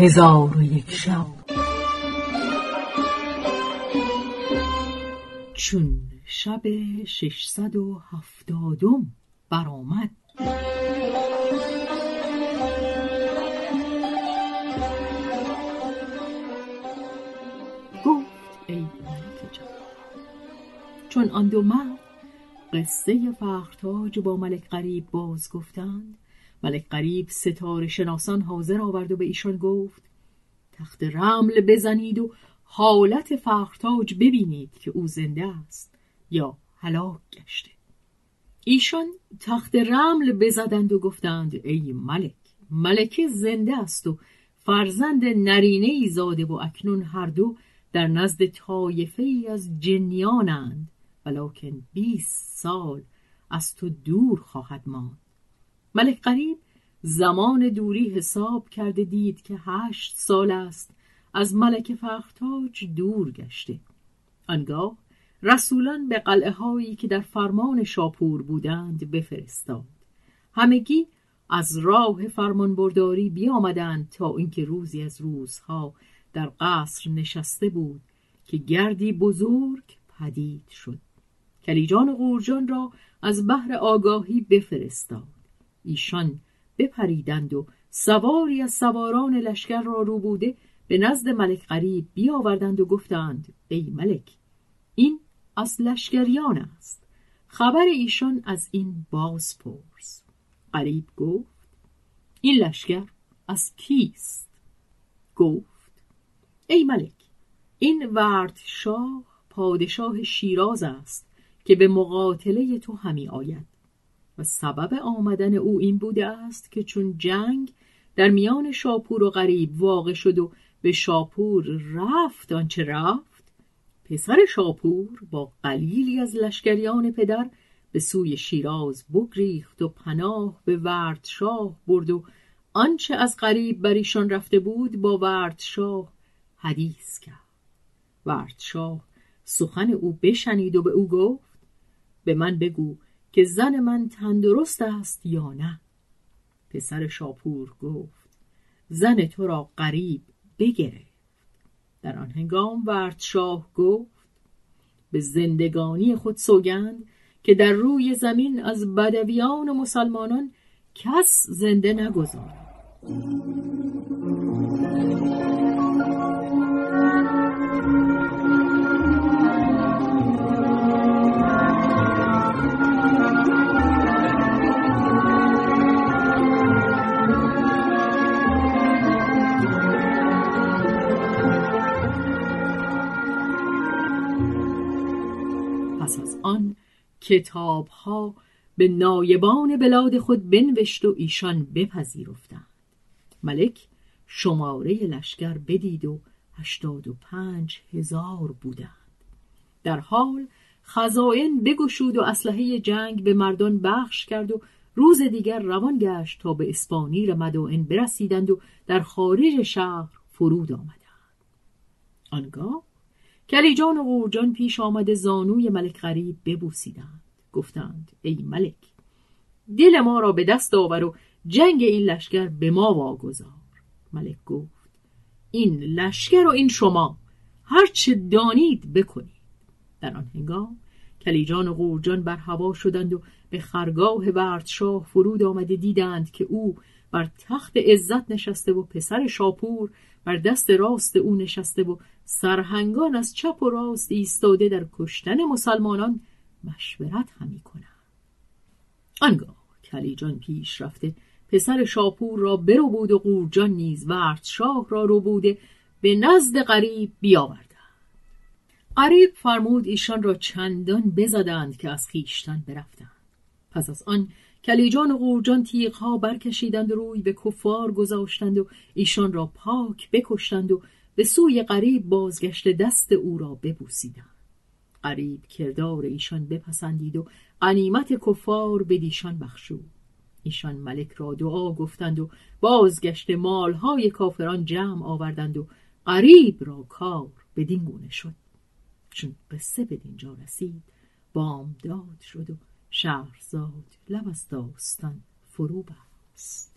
هزار و یک شب. چون شب ششصد و هفتادم برآمد. گفت ای ملک چون آن دو مرد قصه فخرتاج با ملک قریب باز گفتند ملک قریب ستاره شناسان حاضر آورد و به ایشان گفت تخت رمل بزنید و حالت فخرتاج ببینید که او زنده است یا هلاک گشته. ایشان تخت رمل بزدند و گفتند ای ملک ملکه زنده است و فرزند نرینه ای زاده و اکنون هر دو در نزد طایفه ای از جنیانند ولکن بیست سال از تو دور خواهد ماند. ملک قریب زمان دوری حساب کرده دید که هشت سال است از ملک فختاج دور گشته. آنگاه رسولان به قلعه هایی که در فرمان شاپور بودند بفرستاد. همگی از راه فرمانبرداری بیامدند تا اینکه روزی از روزها در قصر نشسته بود که گردی بزرگ پدید شد. کلیجان و قورجان را از بحر آگاهی بفرستاد. ایشان بپریدند و سواری از سواران لشکر را رو بوده به نزد ملک قریب بیاوردند و گفتند ای ملک این از لشکریان است. خبر ایشان از این باز پرس قریب گفت این لشکر از کیست؟ گفت ای ملک این ورد شاه پادشاه شیراز است که به مقاتله تو همی آید. و سبب آمدن او این بوده است که چون جنگ در میان شاپور و غریب واقع شد و به شاپور رفت آنچه رفت پسر شاپور با قلیلی از لشکریان پدر به سوی شیراز بگریخت و پناه به وردشاه برد و آنچه از غریب بر ایشان رفته بود با وردشاه حدیث کرد. وردشاه سخن او بشنید و به او گفت به من بگو که زن من تندرست است یا نه؟ پسر شاپور گفت زن تو را قریب بگرفت. در آن هنگام وردشاه گفت به زندگانی خود سوگند که در روی زمین از بدویان و مسلمانان کس زنده نگذارد. کتاب ها به نایبان بلاد خود بنوشت و ایشان بپذیرفتند. ملک شماره لشکر بدید و هشتاد و پنج هزار بودند. در حال خزائن بگشود و اسلحه جنگ به مردان بخش کرد و روز دیگر روان گشت تا به اسپانیر مدائن برسیدند و در خارج شهر فرود آمدند. آنگاه کلیجان و قورجان پیش آمده زانوی ملک غریب ببوسیدند. گفتند ای ملک دل ما را به دست آور و جنگ این لشکر به ما واگذار. ملک گفت این لشکر و این شما هرچه دانید بکنید. در آن هنگام کلیجان و قورجان بر هوا شدند و به خرگاه وردشاه فرود آمده دیدند که او بر تخت عزت نشسته و پسر شاپور بر دست راست او نشسته و سرهنگان از چپ و راست ایستاده در کشتن مسلمانان مشورت همی کنند. آنگاه کلیجان پیش رفته پسر شاپور را برو بود و قورجان نیز ورد شاه را رو بوده به نزد غریب بیاوردند. غریب فرمود ایشان را چندان بزدند که از خیشتن برفتند. پس از آن کلیجان و قورجان تیغها برکشیدند روی به کفار گذاشتند و ایشان را پاک بکشتند و به سوی غریب بازگشت دست او را ببوسیدند. قریب کردار ایشان بپسندید و غنیمت کفار به دیشان بخشود. ایشان ملک را دعا گفتند و بازگشت مالهای کافران جمع آوردند و قریب را کار بدین گونه شد. چون قصه به دینجا رسید بامداد شد و شهرزاد لب از داستان فرو بست.